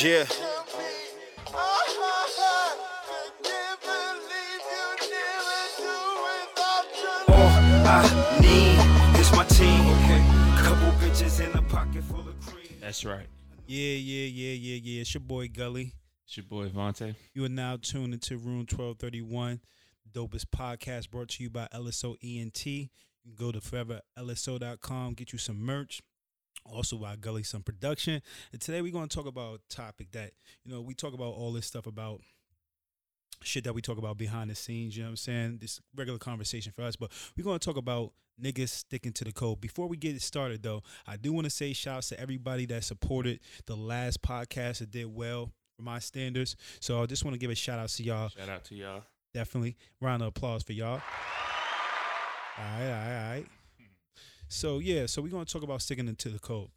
Yeah. I need is my team. Couple bitches in a pocket full of cream. That's right. Yeah, yeah, yeah, yeah, yeah. It's your boy Gully. It's your boy Vontae. You are now tuned into Room 1231, dopest podcast brought to you by LSO ENT. You can go to foreverlso.com, get you some merch. Also by Gully some production. And today we're going to talk about a topic that, you know, we talk about all this stuff about shit that we talk about behind the scenes, you know what I'm saying? This regular conversation for us, but we're going to talk about niggas sticking to the code. Before we get it started though, I do want to say shouts to everybody that supported the last podcast that did well for my standards. So I just want to give a shout out to y'all. Shout out to y'all. Definitely. Round of applause for y'all. All right, all right, all right. So yeah, so we're gonna talk about sticking into the code.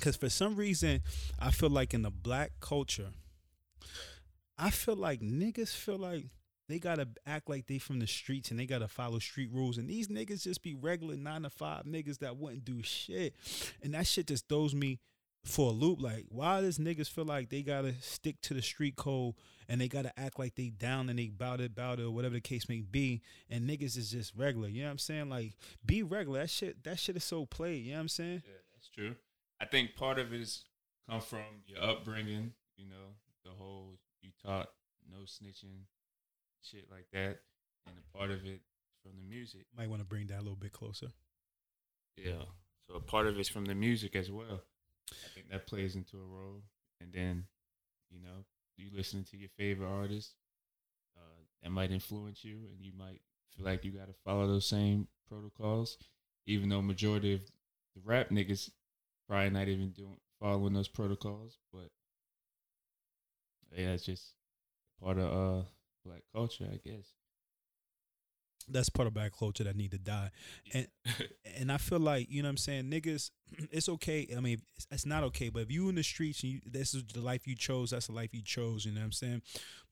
Cause for some reason, I feel like in the black culture, I feel like niggas feel like they gotta act like they from the streets and they gotta follow street rules. And these niggas just be regular nine to five niggas that wouldn't do shit. And that shit just throws me for a loop. Like, why does niggas feel like they gotta stick to the street code and they gotta act like they down and they bout it, bout it, or whatever the case may be, and niggas is just regular. You know what I'm saying? Like, be regular. That shit that shit is so played, you know what I'm saying? Yeah, that's true. I think part of it is come from your upbringing, you know, the whole you taught no snitching, shit like that. And a part of it from the music. Might want to bring that a little bit closer. Yeah. So a part of it's from the music as well. I think that plays into a role. And then, you know, you listening to your favorite artist, uh, that might influence you, and you might feel like you got to follow those same protocols, even though majority of the rap niggas probably not even doing following those protocols. But yeah, it's just part of uh black culture, I guess. That's part of black culture that need to die. And and I feel like you know what I'm saying, niggas. It's okay. I mean, it's, not okay. But if you in the streets and you, this is the life you chose, that's the life you chose. You know what I'm saying.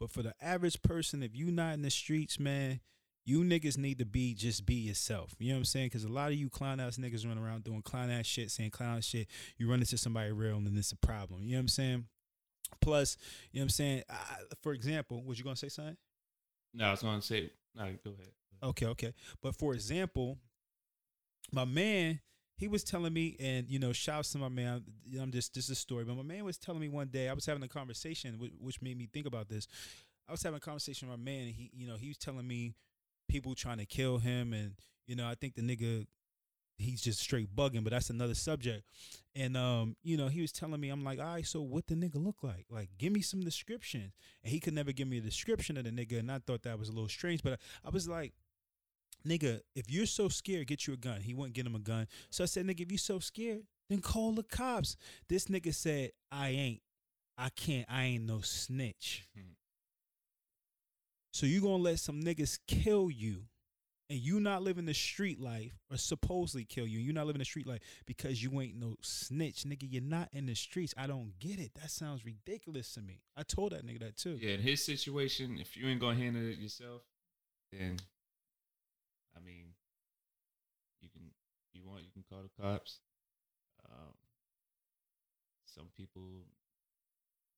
But for the average person, if you not in the streets, man, you niggas need to be just be yourself. You know what I'm saying? Because a lot of you clown ass niggas run around doing clown ass shit, saying clown ass shit. You run into somebody real, and then it's a problem. You know what I'm saying? Plus, you know what I'm saying. I, for example, was you gonna say something? no, I was gonna say no, go ahead. Okay, okay. But for example, my man, he was telling me, and you know, shouts to my man. I'm just this is a story, but my man was telling me one day. I was having a conversation, which, made me think about this. I was having a conversation with my man, and he, you know, he was telling me people trying to kill him, and you know, I think the nigga. He's just straight bugging, but that's another subject. And um, you know, he was telling me, I'm like, all right, so what the nigga look like? Like, give me some description. And he could never give me a description of the nigga, and I thought that was a little strange. But I, I was like, nigga, if you're so scared, get you a gun. He wouldn't get him a gun. So I said, nigga, if you're so scared, then call the cops. This nigga said, I ain't. I can't. I ain't no snitch. Hmm. So you gonna let some niggas kill you, and you not living the street life, or supposedly kill you. You not living the street life because you ain't no snitch, nigga. You're not in the streets. I don't get it. That sounds ridiculous to me. I told that nigga that too. Yeah, in his situation, if you ain't gonna handle it yourself, then I mean, you can you want you can call the cops. Um, some people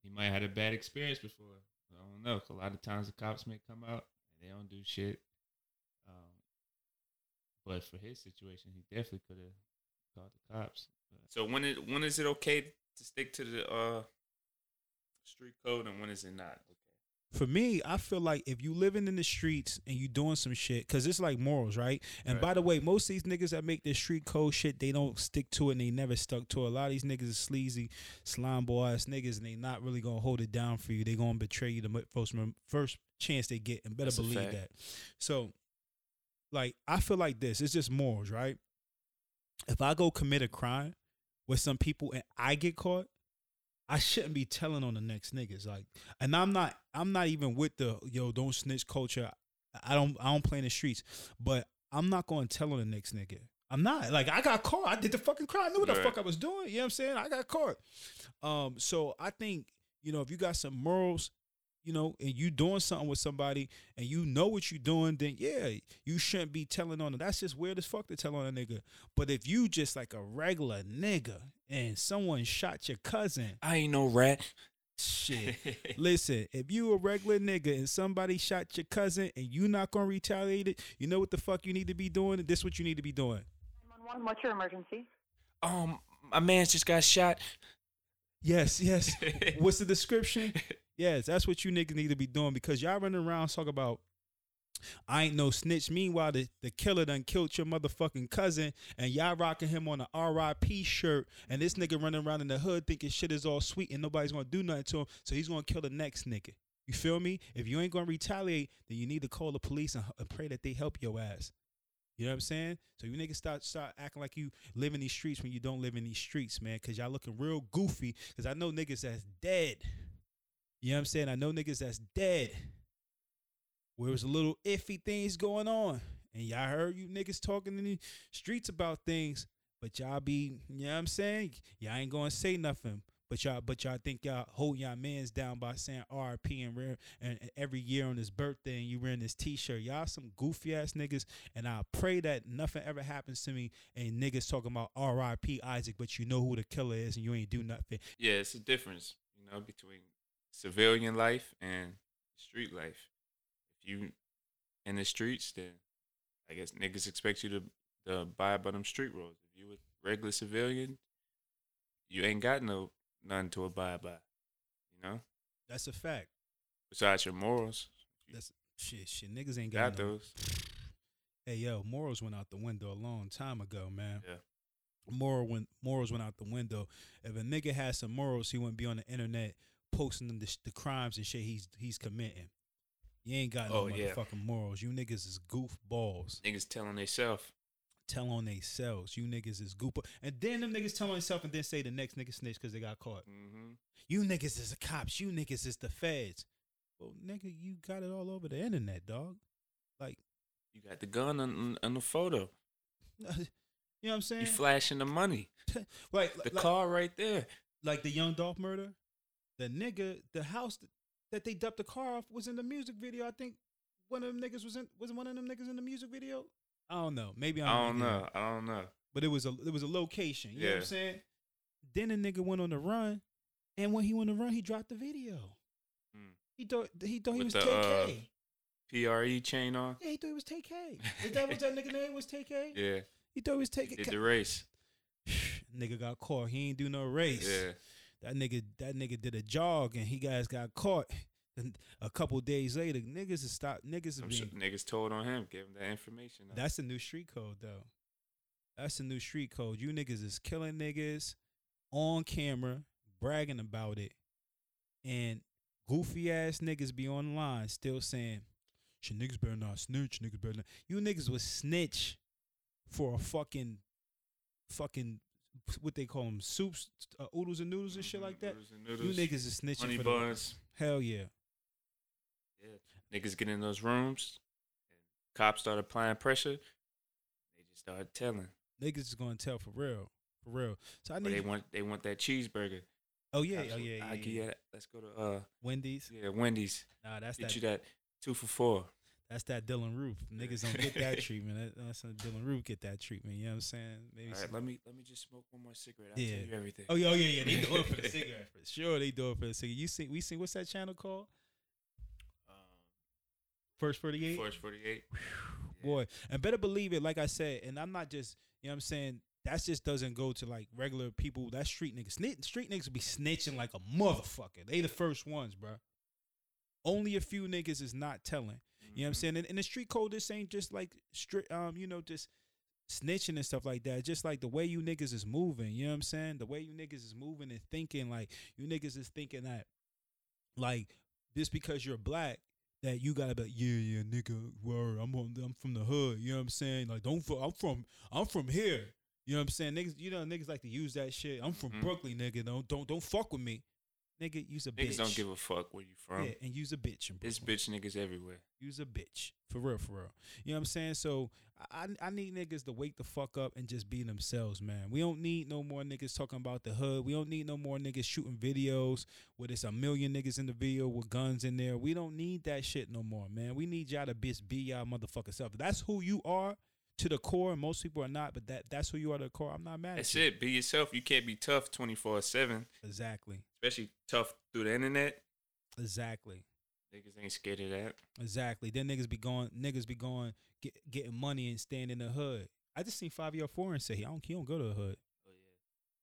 he might have had a bad experience before. I don't know. A lot of times the cops may come out and they don't do shit. Um, but for his situation, he definitely could have called the cops. So when it when is it okay to stick to the uh, street code and when is it not? For me, I feel like if you living in the streets and you doing some shit, cause it's like morals, right? And Right. by the way, most of these niggas that make this street code shit, they don't stick to it and they never stuck to it. A lot of these niggas is sleazy, slime boy ass niggas, and they not really gonna hold it down for you. They gonna betray you the first first chance they get, and better That's believe that. So, like, I feel like this. It's just morals, right? If I go commit a crime with some people and I get caught, I shouldn't be telling on the next niggas. Like, and I'm not, I'm not even with the yo don't snitch culture. I don't, I don't play in the streets, but I'm not going to tell on the next nigga. I'm not like I got caught. I did the fucking crime. I knew what the fuck I was doing. You know what I'm saying? I got caught. Um, so I think you know if you got some morals, you know, and you doing something with somebody and you know what you're doing, then yeah, you shouldn't be telling on them. That's just weird as fuck to tell on a nigga. But if you just like a regular nigga and someone shot your cousin, I ain't no rat. Shit. Listen, if you a regular nigga and somebody shot your cousin and you not gonna retaliate it, you know what the fuck you need to be doing? This what you need to be doing. 911, what's your emergency? um, my man's just got shot. Yes, yes. What's the description? Yes, that's what you niggas need to be doing because y'all running around talking about I ain't no snitch. Meanwhile, the, the killer done killed your motherfucking cousin, and y'all rocking him on a RIP shirt, and this nigga running around in the hood thinking shit is all sweet and nobody's gonna do nothing to him, so he's gonna kill the next nigga. You feel me? If you ain't gonna retaliate, then you need to call the police and, and pray that they help your ass. You know what I'm saying? So you niggas start start acting like you live in these streets when you don't live in these streets, man. Cause y'all looking real goofy. Cause I know niggas that's dead. You know what I'm saying? I know niggas that's dead. Where was a little iffy things going on. And y'all heard you niggas talking in the streets about things. But y'all be, you know what I'm saying? Y'all ain't gonna say nothing. But y'all, but y'all think y'all hold y'all mans down by saying RP and rare and every year on his birthday and you wearing this t-shirt. Y'all some goofy ass niggas, and I pray that nothing ever happens to me and niggas talking about RIP Isaac, but you know who the killer is and you ain't do nothing. Yeah, it's a difference, you know, between civilian life and street life. If you in the streets, then I guess niggas expect you to, to abide by them street rules. If you a regular civilian, you ain't got no nothing to abide by. You know, That's a fact. besides your morals, That's shit. Shit, niggas ain't got, got no. those. Hey yo, morals went out the window a long time ago, man. Yeah. Moral went morals went out the window. If a nigga had some morals, he wouldn't be on the internet posting the, the crimes and shit he's he's committing. You ain't got no Oh, yeah. motherfucking morals. You niggas is goofballs. Niggas telling themselves. Tell on they selves. You niggas is goof. And then them niggas tell on themselves and then say the next nigga snitch because they got caught. Mm-hmm. You niggas is the cops. You niggas is the feds. Well, nigga, you got it all over the internet, dog. Like, You got the gun on, on the photo. you know what I'm saying? You flashing the money. like, The like, car right there. like the Young Dolph murder, the nigga, the house that, they dumped the car off was in the music video. I think one of them niggas was in was one of them niggas in the music video. I don't know. Maybe I'm I don't thinking- know. I don't know. But it was a it was a location. You know what I'm Yeah. saying? Then the nigga went on the run, and when he went on the run, he dropped the video. Mm. He thought he thought he With was the, Tay-K. uh, PRE chain on. yeah, he thought he was Tay-K. That what that nigga name was Tay-K? Yeah. He thought he was Did the race. nigga got caught. He ain't do no race. Yeah. That nigga, that nigga did a jog and he guys got caught. And a couple days later, niggas has stopped. Niggas been. sure niggas told on him, gave him that information. That's the new street code, though. That's the new street code. You niggas is killing niggas on camera, bragging about it, and goofy ass niggas be online still saying, "Shit, niggas better not snitch. Niggas better not." You niggas was snitch for a fucking, fucking, what they call them, soups, uh, oodles and noodles and shit like that. Noodles and noodles, You niggas is snitching honey for buns. hell yeah. Yeah. Niggas get in those rooms. And cops start applying pressure. They just start telling. Niggas is gonna tell for real, for real. So I But they need. want they want that cheeseburger. Oh yeah, Cops oh yeah, yeah. Yeah. that. Let's go to uh Wendy's. yeah Wendy's. Nah, that's Get that. you that two for four. That's that Dylann Roof. Niggas don't get that treatment. That, that's a Dylann Roof get that treatment. You know what I'm saying? Maybe All some- let me let me just smoke one more cigarette. I'll Yeah. tell you everything. Oh yeah, oh yeah, yeah. They do it for the cigarette. For sure, they do it for the cigarette. You see, we see what's that channel called? Um, First Forty Eight. First forty eight. Boy, and better believe it. Like I said, and I'm not just you know what I'm saying. That just doesn't go to like regular people. That street niggas. Street niggas be snitching like a motherfucker. They the first ones, bro. Only a few niggas is not telling. You know what I'm saying? And, and the street code, this ain't just like strict, um, you know, just snitching and stuff like that. Just like the way you niggas is moving. You know what I'm saying? The way you niggas is moving and thinking, like you niggas is thinking that, like just because you're black, that you gotta be, like, yeah, yeah, nigga, word, I'm on, I'm from the hood. You know what I'm saying? Like, don't, I'm from, I'm from here. You know what I'm saying? Niggas, you know, niggas like to use that shit. I'm from Mhm. Brooklyn, nigga. Don't, don't, don't fuck with me, nigga. Use a bitch. Niggas don't give a fuck where you from. yeah, and use a bitch. in It's bitch niggas everywhere. Use a bitch. For real, for real. You know what I'm saying? So I I need niggas to wake the fuck up and just be themselves, man. We don't need no more niggas talking about the hood. We don't need no more niggas shooting videos where there's a million niggas in the video with guns in there. We don't need that shit no more, man. We need y'all to be, be y'all motherfucker self. If that's who you are, to the core. Most people are not, but that that's who you are to the core. I'm not mad That's at you. it. Be yourself. You can't be tough twenty four seven, Exactly. especially tough through the internet. Exactly. Niggas ain't scared of that. Exactly. Then niggas be going niggas be going get, getting money and staying in the hood. I just seen five year and say he don't he don't go to the hood. Oh yeah,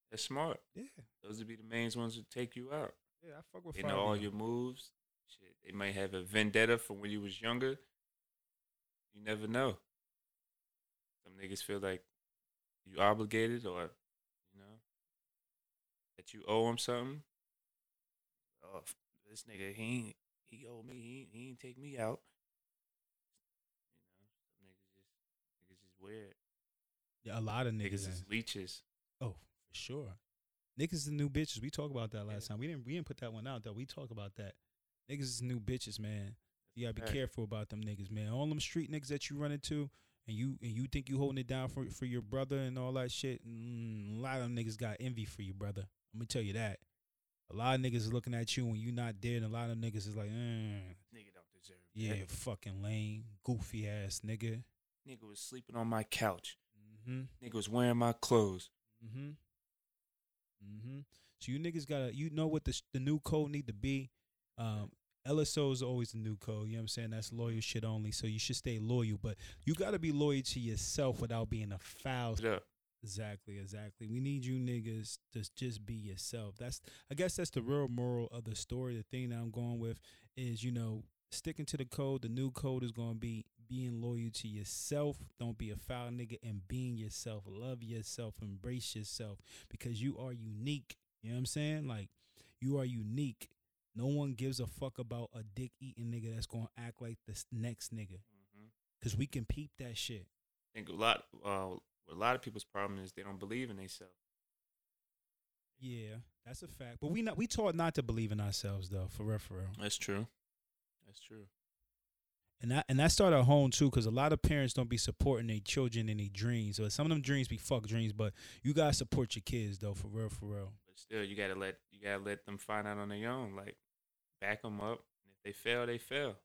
that's smart. Yeah. Those would be the main ones who take you out. Yeah, I fuck with They know all your moves. Shit, they might have a vendetta from when you was younger. You never know. Some niggas feel like you obligated or, you know, that you owe them something. Oh, this nigga, he ain't, he owe me. He ain't, he ain't take me out. You know, some niggas just niggas just weird. Yeah, a lot of niggas. Niggas is leeches. Oh, for sure. Niggas is the new bitches. We talked about that last Yeah. time. We didn't we didn't put that one out though. We talked about that. Niggas is new bitches, man. You gotta be Right. careful about them niggas, man. All them street niggas that you run into and you and you think you holding it down for for your brother and all that shit. Mm, a lot of them niggas got envy for you, brother. I'm gonna tell you that. A lot of niggas is looking at you when you not dead, and a lot of niggas is like, mm, Nigga don't deserve yeah, that. fucking lame, goofy ass nigga. Nigga was sleeping on my couch. Mm-hmm. Nigga was wearing my clothes. Mm-hmm. Mm-hmm. So you niggas gotta you know what the the new code need to be. Um LSO is always the new code. You know what I'm saying? That's loyal mm-hmm. shit only. So you should stay loyal, but you gotta be loyal to yourself without being a foul. Up. Exactly, exactly. We need you niggas to just be yourself. That's I guess that's the real moral of the story. The thing that I'm going with is, you know, sticking to the code. The new code is gonna be being loyal to yourself. Don't be a foul nigga and being yourself. Love yourself. Embrace yourself because you are unique. You know what I'm saying? Like you are unique. No one gives a fuck about a dick eating nigga that's gonna act like this next nigga. Mm-hmm. Cause we can peep that shit. I think a lot, uh, a lot of people's problem is they don't believe in themselves. Yeah, that's a fact. But we not we taught not to believe in ourselves though, for real, for real. That's true. That's true. And that and that started at home too, because a lot of parents don't be supporting their children in their dreams. So some of them dreams be fuck dreams, but you gotta support your kids though, for real, for real. But still, you gotta let you gotta let them find out on their own. Like, back them up. And if they fail, they fail.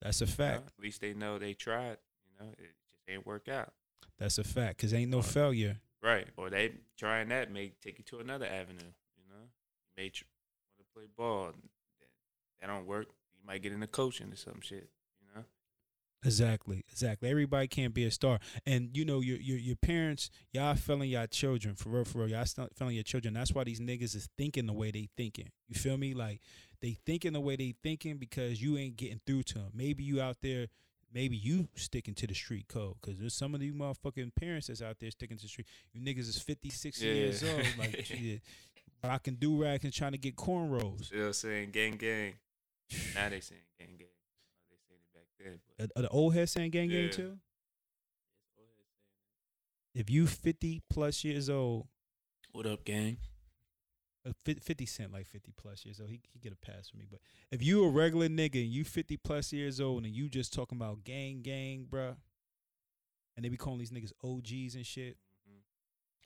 That's a you know? fact. At least they know they tried. You know, it just ain't work out. That's a fact. Cause ain't no Right. failure. Right. Or they trying that may take you to another avenue. You know, you may tr- want to play ball. That, that don't work. You might get into coaching or some shit. You know. Exactly, exactly. Everybody can't be a star, and you know your your your parents, y'all failing y'all children for real, for real. Y'all still failing your children. That's why these niggas is thinking the way they thinking. You feel me? Like they thinking the way they thinking because you ain't getting through to them. Maybe you out there, maybe you sticking to the street code because there's some of these motherfucking parents that's out there sticking to the street. You niggas is fifty six Yeah. years old, like rocking do rags and trying to get cornrows. Still saying gang gang. Now they saying gang gang. Now they saying it back then. But Are the old head saying gang gang Yeah. too? Yes, go ahead, saying If you 50 plus years old. What up, gang? Uh, 50 Cent like 50 plus years old. He he get a pass from me. But if you a regular nigga and you 50 plus years old and you just talking about gang gang, bruh, and they be calling these niggas OGs and shit. hmm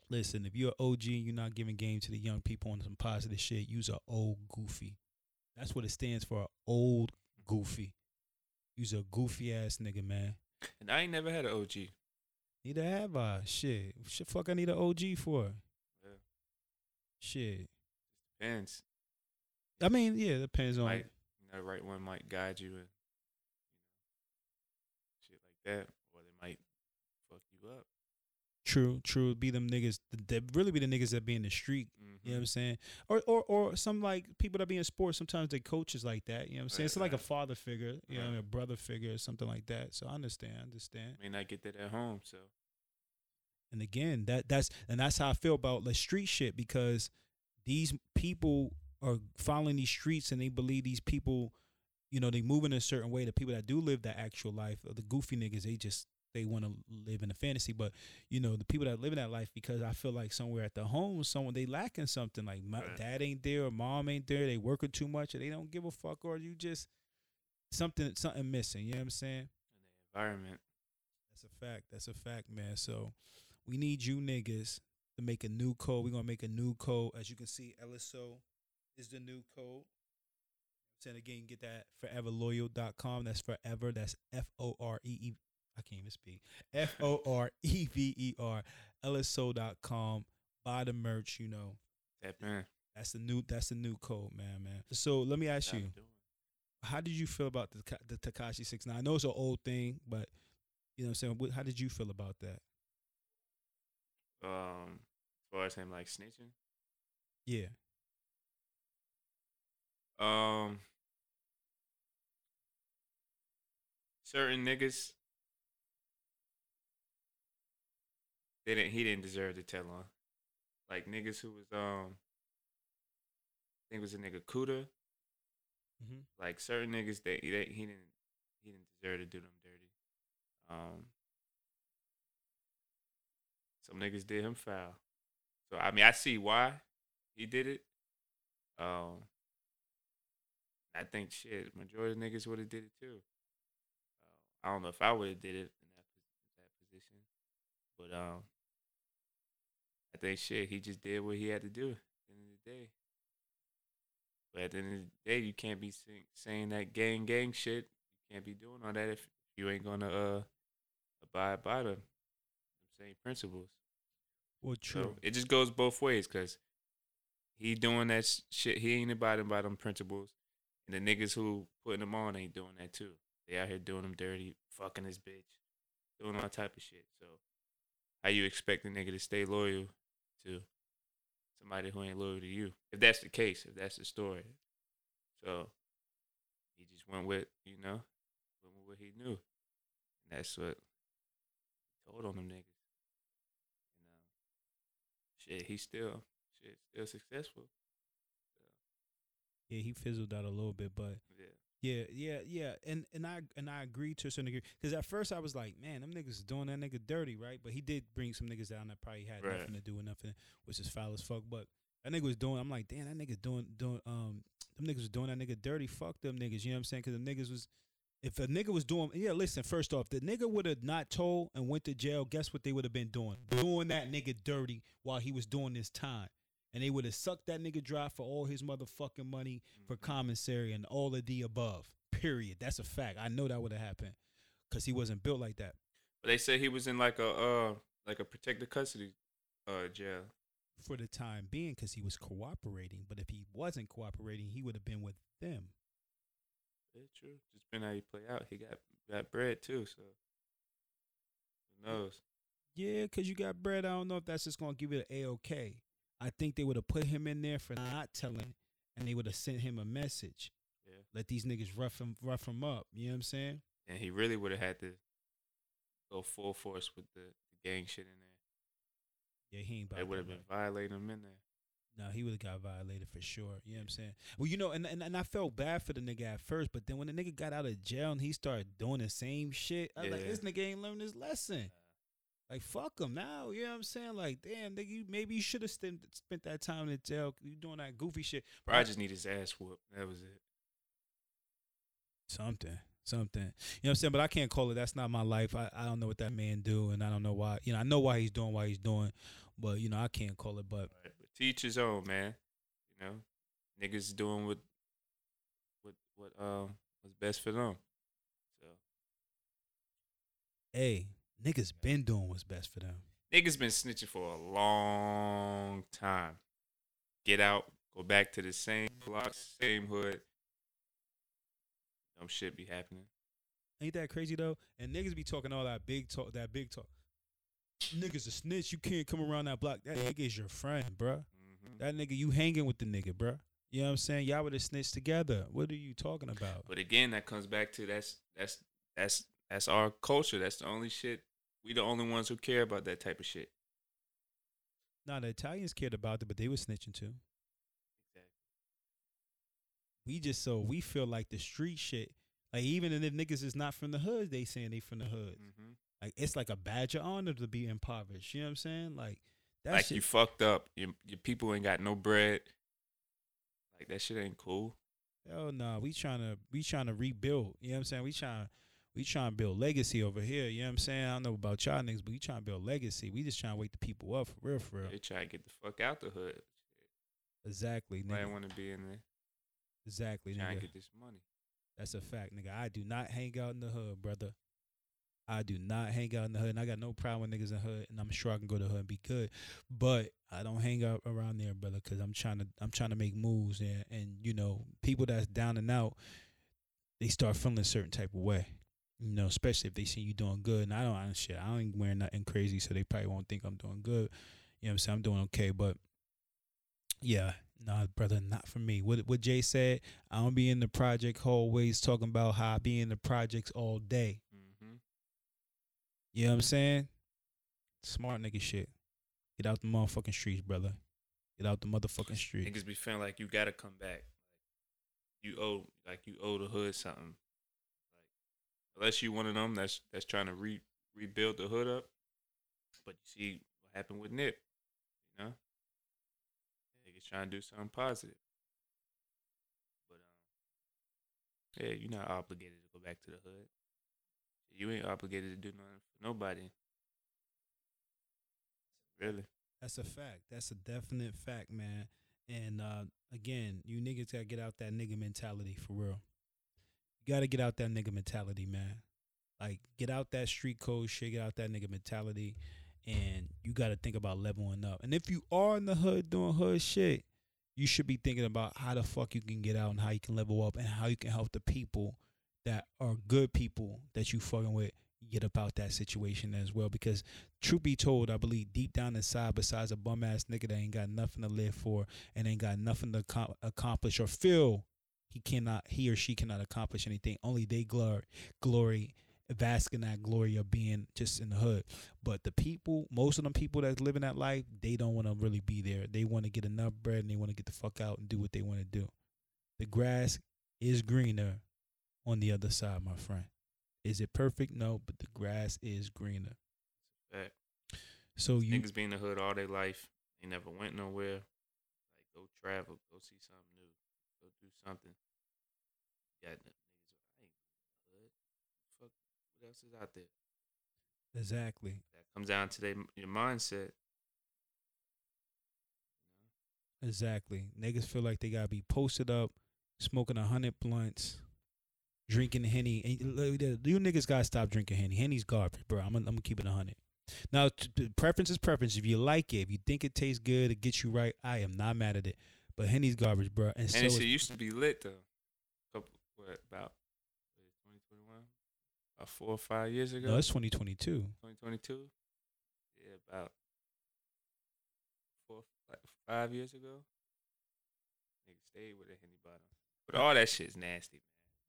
Listen, if you're an OG and you're not giving game to the young people on some positive shit, you's a old goofy. That's what it stands for, old goofy. You's a goofy ass nigga, man. And I ain't never had an OG. Neither have I. Shit. Shit fuck I need an OG for? Yeah. Shit. Depends. I mean, yeah, it depends on Might, you know, the right one might guide you and you know, shit like that, or they might fuck you up. True, true. Be them niggas. That really be the niggas that be in the street. You know mm-hmm. what I'm saying? Or or or some like people that be in sports. Sometimes they coaches like that. You know what I'm saying? Right, It's like a father figure. You know, Right. a brother figure or something like that. So I understand. I understand. May not get that at home, so And again, that that's and that's how I feel about the street shit because these people are following these streets and they believe these people, you know, they move in a certain way. The people that do live that actual life, or the goofy niggas, they just they want to live in a fantasy. But you know, the people that live in that life because I feel like somewhere at the home, someone they lacking something. Like my Right. dad ain't there or mom ain't there. They working too much or they don't give a fuck or you just something something missing. You know what I'm saying? in the environment. That's a fact. That's a fact, man. So we need you niggas to make a new code. We're gonna make a new code. As you can see, LSO is the new code. Saying again, get that foreverloyal.com. That's forever. That's F O R E E I can't even speak. F O R E V E R LSO.com. Buy the merch, you know. That man. That's the new that's the new code, man, man. So let me ask you, how did you feel about the the Tekashi Six Nine? I know it's an old thing, but you know what I'm saying. How did you feel about that? Um, as far as him like snitching. Yeah, Um, certain niggas, they didn't. He didn't deserve to tell on. Like niggas who was um, I think it was a nigga Kooda. Mhm. Like certain niggas, they, they he didn't he didn't deserve to do them dirty. Um, some niggas did him foul. So I mean, I see why he did it. Um, I think shit, majority of niggas would have did it too. Uh, I don't know if I would have did it in that pos- that position, but um, I think shit, he just did what he had to do at the end of the day. But at the end of the day, you can't be sing, saying that gang gang shit. You can't be doing all that if you ain't gonna uh abide by the same principles. well, true. So it just goes both ways because he doing that shit. He ain't abiding by them principles, and the niggas who putting them on ain't doing that too. They out here doing them dirty, fucking his bitch, doing all type of shit. So how you expect a nigga to stay loyal to somebody who ain't loyal to you? If that's the case, if that's the story, so he just went with you know, went with what he knew, and that's what he told on them niggas. And um, shit, he's still shit still successful. yeah, he fizzled out a little bit, but Yeah, yeah, yeah, yeah, and and I and I agree to a certain degree because at first I was like, man, them niggas doing that nigga dirty, right? But he did bring some niggas down that probably had Right. nothing to do with nothing, which is foul as fuck. But that nigga was doing. I'm like, damn, that nigga doing doing um, them niggas was doing that nigga dirty. Fuck them niggas. You know what I'm saying? Because the niggas was. If a nigga was doing, yeah, listen. First off, the nigga would have not told and went to jail. Guess what they would have been doing? Doing that nigga dirty while he was doing his time, and they would have sucked that nigga dry for all his motherfucking money for Mm-hmm. commissary and all of the above. Period. That's a fact. I know that would have happened because he wasn't built like that. but they say he was in like a uh like a protected custody uh jail. for the time being because he was cooperating. But if he wasn't cooperating, he would have been with them. Yeah, true. Just been how he play out. He got got bread too, so who knows? Yeah, because you got bread. I don't know if that's just gonna give you a okay. I think they would have put him in there for not telling, and they would have sent him a message. Yeah. Let these niggas rough him, rough him up. You know what I'm saying? And he really would have had to go full force with the, the gang shit in there. Yeah, he ain't. They would have been violating him in there. No, he would have got violated for sure. You know what I'm saying? Well, you know, and, and and I felt bad for the nigga at first, but then when the nigga got out of jail and he started doing the same shit, I was like, this nigga ain't learned his lesson. Like fuck him now. You know what I'm saying? Like damn, nigga, you, maybe you should have spent spent that time in jail. You doing that goofy shit. Bro, I just need his ass whooped. That was it. Something, something. You know what I'm saying? But I can't call it. That's not my life. I, I don't know what that man do, and I don't know why. You know, I know why he's doing why he's doing, but you know, I can't call it. But Right. Teach his own, man. You know, niggas doing what what what um what's best for them. So hey, niggas been doing what's best for them. niggas been snitching for a long time. Get out, go back to the same block, same hood. Dumb shit be happening. Ain't that crazy though? And niggas be talking all that big talk, that big talk. Niggas a snitch. You can't come around that block. That nigga is your friend, bruh. hmm That nigga, you hanging with the nigga, bruh. You know what I'm saying? Y'all would have snitched together. What are you talking about? But again, that comes back to that's that's that's that's our culture. That's the only shit. We the only ones who care about that type of shit. Nah, the Italians cared about it, but they were snitching too. We just so we feel like the street shit. Like even if niggas is not from the hood, they saying they from the hood. hmm Like it's like a badge of honor to be impoverished. You know what I'm saying? Like that Like shit. you fucked up. Your your people ain't got no bread. Like that shit ain't cool. Hell no, we trying to we trying to rebuild. You know what I'm saying? We trying we trying to build legacy over here. You know what I'm saying? I don't know about y'all niggas, but we trying to build legacy. We just trying to wake the people up for real, for real. They try to get the fuck out the hood. Exactly, nigga. want to be in there Exactly, trying nigga. to get this money. That's a fact, nigga. I do not hang out in the hood, brother. I do not hang out in the hood, and I got no problem with niggas in the hood, and I'm sure I can go to the hood and be good. But I don't hang out around there, brother, because I'm trying to I'm trying to make moves, and and you know people that's down and out, they start feeling a certain type of way. You know, especially if they see you doing good, and I don't I, shit. I ain't wearing nothing crazy, so they probably won't think I'm doing good. You know what I'm saying? I'm doing okay, but yeah, nah, brother, not for me. What what Jay said, I don't be in the project hallways talking about how I be in the projects all day. Mm-hmm. You know what I'm saying? Smart nigga shit. Get out the motherfucking streets, brother. Get out the motherfucking streets. Niggas be feeling like you gotta come back. You owe like you owe the hood something. Unless you one of them that's that's trying to re rebuild the hood up. But you see what happened with Nip, you know? Niggas trying to do something positive. But um yeah, you're not obligated to go back to the hood. You ain't obligated to do nothing for nobody. Really. That's a fact. That's a definite fact, man. And uh, again, you niggas gotta get out that nigga mentality for real. You gotta get out that nigga mentality, man. Like get out that street code shit, get out that nigga mentality, and you gotta think about leveling up. And if you are in the hood doing hood shit, you should be thinking about how the fuck you can get out and how you can level up and how you can help the people that are good people that you fucking with get about that situation as well. Because truth be told, I believe deep down inside, besides a bum ass nigga that ain't got nothing to live for and ain't got nothing to accomplish or feel he cannot, he or she cannot accomplish anything. Only they glory, glory, bask in that glory of being just in the hood. But the people, most of them people that's living that life, they don't want to really be there. They want to get enough bread and they want to get the fuck out and do what they want to do. The grass is greener on the other side, my friend. Is it perfect? No, but the grass is greener. Fact. So you Niggas be in the hood all their life. They never went nowhere. Like go travel, go see something new, go do something. Got niggas. I ain't hood. Fuck. What else is out there? exactly, That comes down to their, your mindset. exactly. Niggas feel like they gotta be posted up, smoking a hundred blunts, drinking henny. And uh, you niggas gotta stop drinking henny. Henny's garbage, bro. I'm gonna, I'm gonna keep it a hundred. Now, t- t- preference is preference. If you like it, if you think it tastes good, it gets you right. I am not mad at it. But henny's garbage, bro. And, And so it used to be lit though. What about twenty twenty one? About four or five years ago. no, it's 2022. 2022. Yeah, about four, like five years ago. Nigga stayed with a henny bottle, but all that shit's nasty,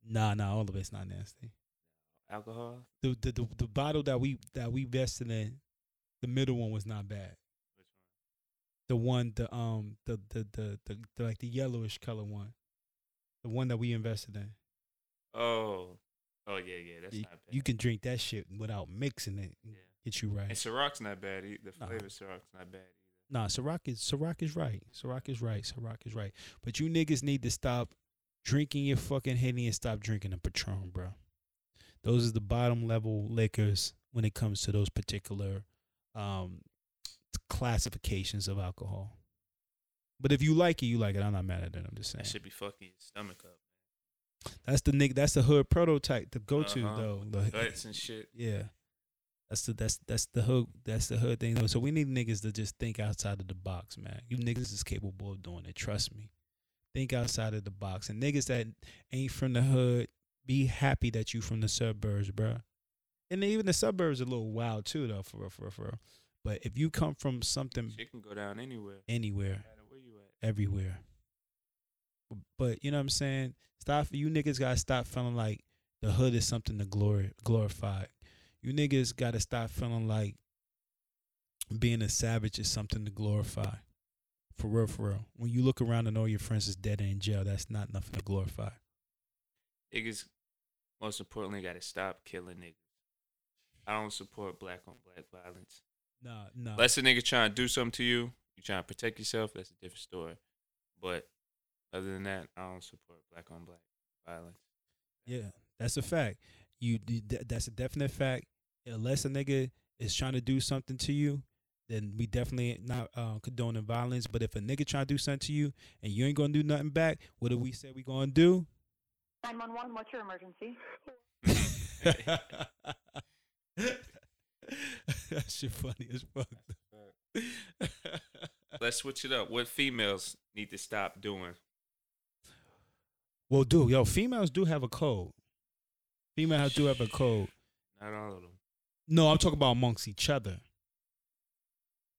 man. Nah, nah, all of it's not nasty. Alcohol. The the the, the bottle that we that we vested in, the middle one was not bad. Which The one, the um, the the the, the, the like the yellowish color one, the one that we invested in. Oh, oh yeah, yeah. That's You, not bad. you can drink that shit without mixing it. and Yeah. Get you right. And Ciroc's not bad. e- The Nah. flavor of Ciroc's not bad either. Nah, Ciroc is Ciroc is right. Ciroc is right. Ciroc is right. But you niggas need to stop drinking your fucking henny and stop drinking the Patron, bro. Those are the bottom level liquors when it comes to those particular um classifications of alcohol. But if you like it, you like it. I'm not mad at it. I'm just saying. That should be fucking your stomach up. That's the nigga. That's the hood prototype to go to Uh-huh, though. The- Guts and shit. yeah. That's the that's that's the hood that's the hood thing. though. So we need niggas to just think outside of the box, man. You niggas is capable of doing it. Trust me. Think outside of the box. And niggas that ain't from the hood, be happy that you from the suburbs, bruh. And even the suburbs are a little wild too, though, for real, for real, for real. But if you come from something Shit can go down anywhere. anywhere, No where you at. everywhere. But you know what I'm saying? Stop you niggas gotta stop feeling like the hood is something to glory glorify. You niggas gotta stop feeling like being a savage is something to glorify. For real, for real. When you look around and all your friends is dead and in jail, that's not nothing to glorify. Niggas, most importantly, got to stop killing niggas. I don't support black on black violence. Nah, nah. Unless a nigga trying to do something to you, you trying to protect yourself, that's a different story. But other than that, I don't support black on black violence. Yeah, that's a fact. You that's a definite fact. Unless a nigga is trying to do something to you, then we definitely not uh, condoning violence. But if a nigga trying to do something to you and you ain't gonna do nothing back, what do we say we gonna do? 911, what's your emergency? that shit funny as fuck. Let's switch it up. What females need to stop doing? Well, do yo, females do have a code. Females do have a code. Not all of them. No, I'm talking about amongst each other.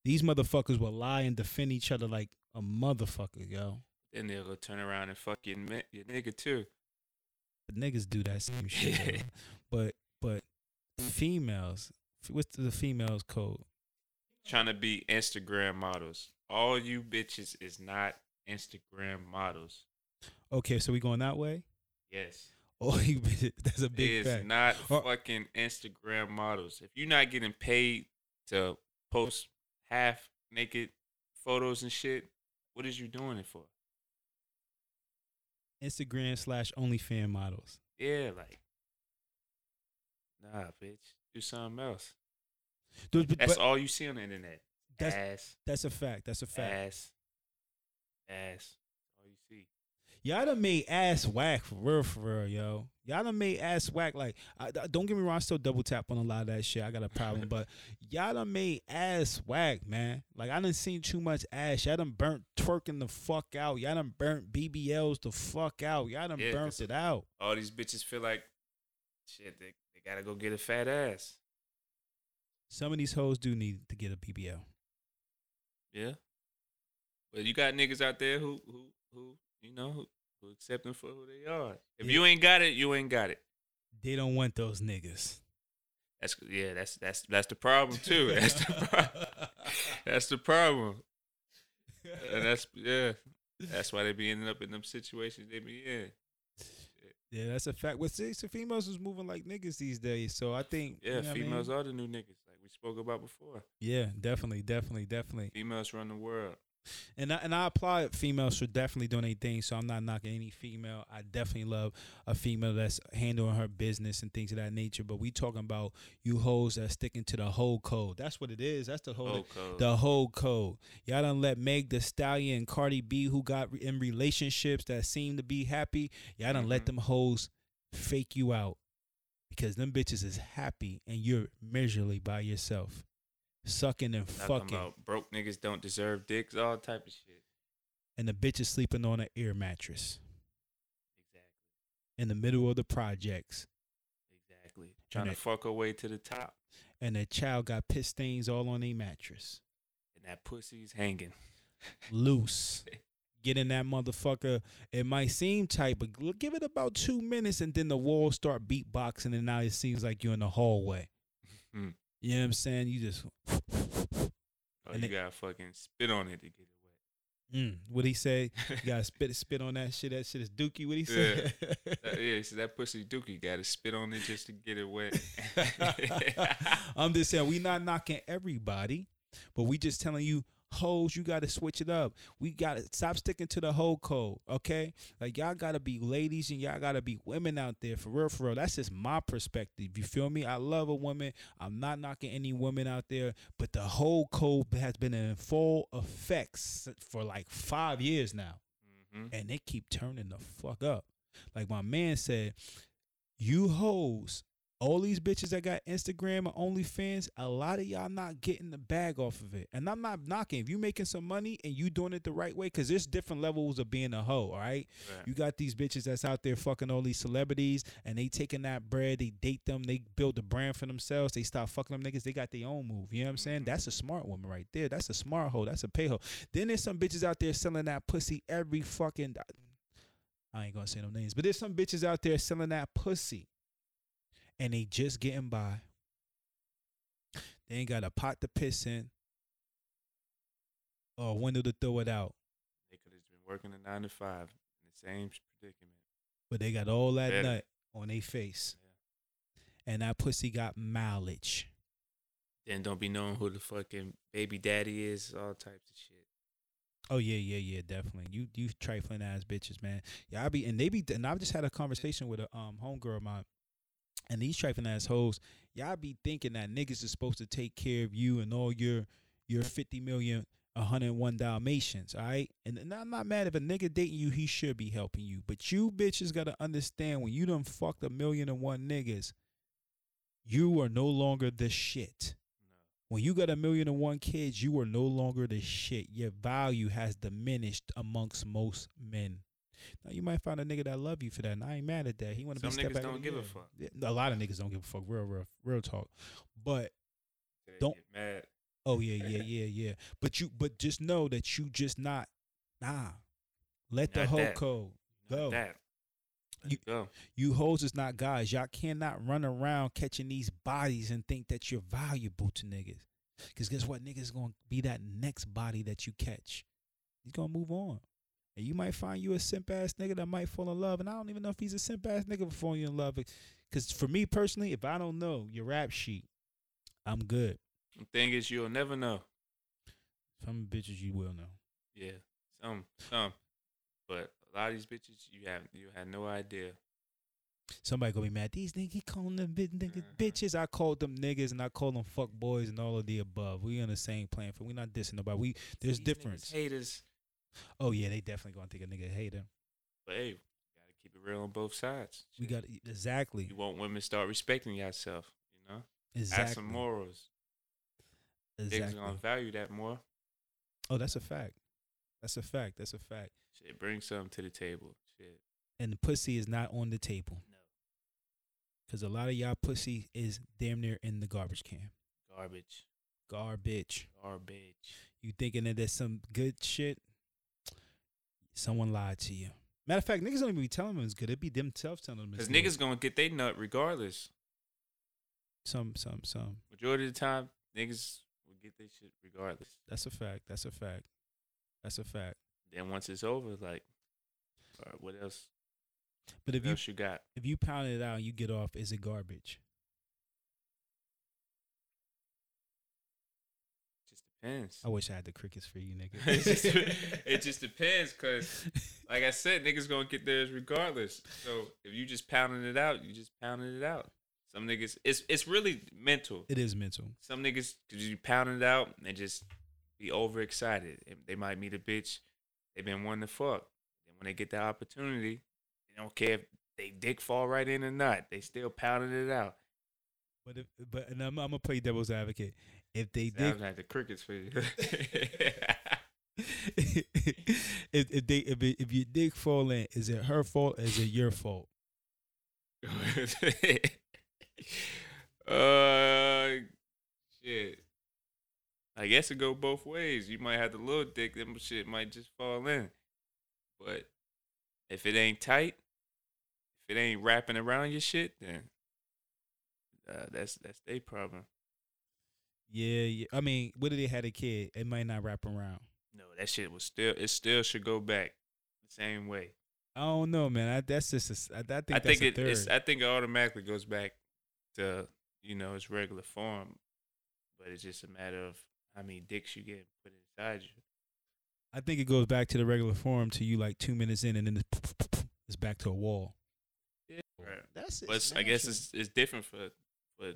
These motherfuckers will lie and defend each other like a motherfucker, yo. Then they'll go turn around and fuck your, your nigga too. But niggas do that same shit. but but females, what's the females code? Trying to be Instagram models. All you bitches is not Instagram models. Okay, so we going that way? Yes. Oh, you that's a big is fact. not Oh. fucking Instagram models. If you're not getting paid to post half naked photos and shit, what is you doing it for? Instagram slash OnlyFan models. Yeah, like, nah, bitch, do something else. Dude, but, That's but all you see on the internet. That's- ass, that's a fact. That's a fact. ass, ass. All you see. Y'all done made ass whack for real, for real, yo. Y'all done made ass whack. Like, I, don't get me wrong, I still double tap on a lot of that shit. I got a problem, but y'all done made ass whack, man. Like, I done seen too much ass. Y'all done burnt twerking the fuck out. Y'all done burnt BBLs the fuck out. Y'all done Yeah, burnt it out. All these bitches feel like, shit, they, they gotta go get a fat ass. Some of these hoes do need to get a BBL. Yeah. But you got niggas out there who who who you know who, who accept them for who they are. If Yeah. you ain't got it, you ain't got it. They don't want those niggas. That's yeah. That's that's that's the problem too. That's the pro- that's the problem. And that's yeah. That's why they be ending up in them situations they be in. Yeah, that's a fact. Well, see, so females is moving like niggas these days. So I think Yeah, you know what I mean? females are the new niggas, like we spoke about before. Yeah, definitely, definitely, definitely. Females run the world. And I, and I applaud females for definitely doing their thing. So I'm not knocking any female. I definitely love a female that's handling her business and things of that nature. But we talking about you hoes that sticking to the whole code. That's what it is. That's the whole Whole code. the whole code. Y'all don't let Meg the Stallion and Cardi B, who got in relationships that seem to be happy, y'all don't let Mhm. them hoes fake you out because them bitches is happy and you're miserably by yourself, sucking and Talking fucking, about broke niggas don't deserve dicks, all type of shit. and the bitch is sleeping on an air mattress Exactly. in the middle of the projects, Exactly. Trying to fuck her way to the top. and the child got piss stains all on a mattress, And that pussy's hanging. loose. Get in that motherfucker. It might seem tight, but give it about two minutes, and then the walls start beatboxing, and now it seems like you're in the hallway. Hmm. You know what I'm saying? You just, Oh, And you it- gotta fucking spit on it to get it mm, what he say? You gotta spit spit on that shit. That shit is dookie. What he say? Uh, yeah, so that pussy dookie gotta spit on it just to get it wet. I'm just saying we not knocking everybody, but we just telling you hoes you got to switch it up. We got to stop sticking to the whole code, okay? Like y'all got to be ladies and y'all got to be women out there for real for real. That's just my perspective. You feel me? I love a woman. I'm not knocking any women out there, but the whole code has been in full effects for like 5 years now hmm and they keep turning the fuck up. Like my man said, you hoes, all these bitches that got Instagram or OnlyFans, a lot of y'all not getting the bag off of it. And I'm not knocking. If you making some money and you doing it the right way, because there's different levels of being a hoe, all right? Right. You got these bitches that's out there fucking all these celebrities and they taking that bread, they date them, they build a brand for themselves, they start fucking them niggas, they got their own move. You know what I'm saying? Mhm. That's a smart woman right there. That's a smart hoe. That's a pay hoe. Then there's some bitches out there selling that pussy every fucking I ain't gonna say no names, but there's some bitches out there selling that pussy. And they just getting by. They ain't got a pot to piss in or a window to throw it out. They could have been working a nine to five in the same predicament. But they got all that Better. nut on their face. And that pussy got mileage. Then don't be knowing who the fucking baby daddy is, all types of shit. Oh yeah, yeah, yeah, definitely. You you trifling ass bitches, man. Yeah, I be and they be and I've just had a conversation with a um homegirl of mine. And these trifling ass hoes, y'all be thinking that niggas is supposed to take care of you and all your your fifty million, hundred and one Dalmatians, all right? And, and I'm not mad if a nigga dating you, he should be helping you. But you bitches gotta understand when you done fucked a million and one niggas, you are no longer the shit. When you got a million and one kids, you are no longer the shit. Your value has diminished amongst most men. Now you might find a nigga that love you for that, and I ain't mad at that. He want to be Some step niggas don't give a fuck. A lot of niggas don't give a fuck. Real, real, real talk. But They Don't- get mad. oh yeah, yeah, yeah, yeah. But you, but just know that you just not nah. Let the Not hoe that. code go. That. You- go. You hoes is not guys. Y'all cannot run around catching these bodies and think that you're valuable to niggas. Cause guess what? Niggas gonna be that next body that you catch. He's gonna move on. And you might find you a simp ass nigga that might fall in love. And I don't even know if he's a simp ass nigga before you in love. Cause for me personally, if I don't know your rap sheet, I'm good. The thing is, you'll never know. Some bitches you will know. Yeah, some, some, but a lot of these bitches, you have, you had no idea. Somebody gonna be mad. These niggas calling them niggas Mhm. bitches. I called them niggas and I call them fuck boys and all of the above. We on the same plan for we not dissing nobody. We there's These difference. Haters, Oh yeah, they definitely gonna think a nigga hater. but hey, you gotta keep it real on both sides. We got exactly, You want women to start respecting yourself. You know, exactly, some morals. Exactly. Niggas gonna value that more. Oh, that's a fact. That's a fact. That's a fact. Shit, bring something to the table. Shit, And the pussy is not on the table no because a lot of y'all pussy is damn near in the garbage can. garbage, Garbage. garbage. You thinking that there's some good shit? Someone lied to you. Matter of fact, niggas don't even be telling them it's good. It'd be themselves telling them it's Because niggas gonna get they nut regardless. Some, some, some. Majority of the time, niggas will get their shit regardless. That's a fact. That's a fact. That's a fact. Then once it's over, like, all right, what else? But if what you else you got? if you pound it out and you get off, is it garbage? just depends. I wish I had the crickets for you, nigga. it, just, it just depends, cause like I said, niggas gonna get theirs regardless. So if you just pounding it out, you just pounding it out. Some niggas, it's it's really mental. it is mental. Some niggas, cause you pounding it out and just be overexcited. And They might meet a bitch they've been wanting to fuck. And when they get that opportunity, they don't care if they dick fall right in or not. They still pounding it out. But if but and I'm, I'm gonna play devil's advocate. If they did, like the crickets for you. if, if they if it, if your dick fall in, is it her fault? Or is it your fault? uh, shit. I guess it go both ways. You might have the little dick, then shit might just fall in. But if it ain't tight, if it ain't wrapping around your shit, then uh, that's that's their problem. Yeah, yeah. I mean, what if they had a kid? It might not wrap around. No, that shit was still. It still should go back the same way. I don't know, man. I, that's just a s- I, I think I that's think a it, third. it's. I think it automatically goes back to you know its regular form, but it's just a matter of how many dicks you get put inside you. I think it goes back to the regular form to you like two minutes in, and then it's, it's back to a wall. Yeah, right. That's But it's- I guess it's it's different for for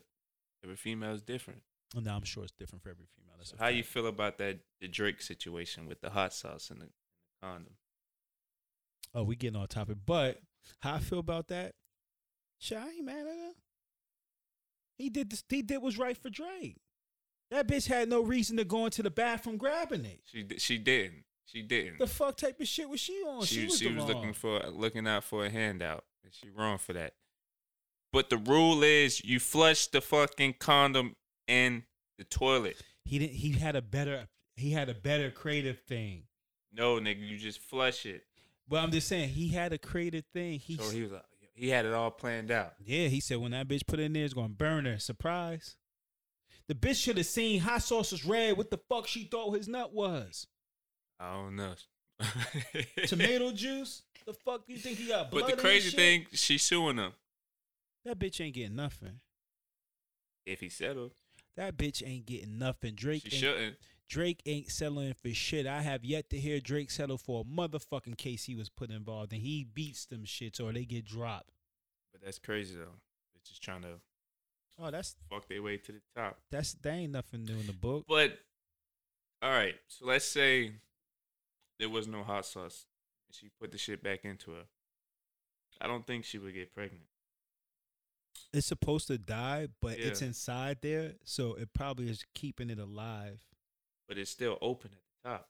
every female is different. Oh, no, I'm sure it's different for every female. That's So how you feel about that the Drake situation with the hot sauce and the, and the condom? Oh, we getting on topic, but how I feel about that? Shit, I ain't mad at her. He did this. He did what's right for Drake. That bitch had no reason to go into the bathroom grabbing it. She she didn't. She didn't. The fuck type of shit was she on? she was, she was looking for looking out for a handout. And she wrong for that. But the rule is you flush the fucking condom in the toilet. He didn't. He had a better. He had a better creative thing. No, nigga, you just flush it. But I'm just saying he had a creative thing. He, So he was like, he had it all planned out. yeah. He said when that bitch put it in there, it's gonna burn her. Surprise. The bitch should have seen hot sauce was red. What the fuck she thought his nut was? I don't know. Tomato juice. The fuck you think he got? But the crazy thing, she's suing him that bitch ain't getting nothing. if he settled. That bitch ain't getting nothing. Drake She ain't, shouldn't. Drake ain't settling for shit. I have yet to hear Drake settle for a motherfucking case he was put involved in. He beats them shits or they get dropped. But that's crazy though. They're just trying to Oh, that's fuck their way to the top. that's they ain't nothing new in the book. But all right, so let's say there was no hot sauce and she put the shit back into her. I don't think she would get pregnant. It's supposed to die, but it's inside there, so it probably is keeping it alive. but it's still open at the top.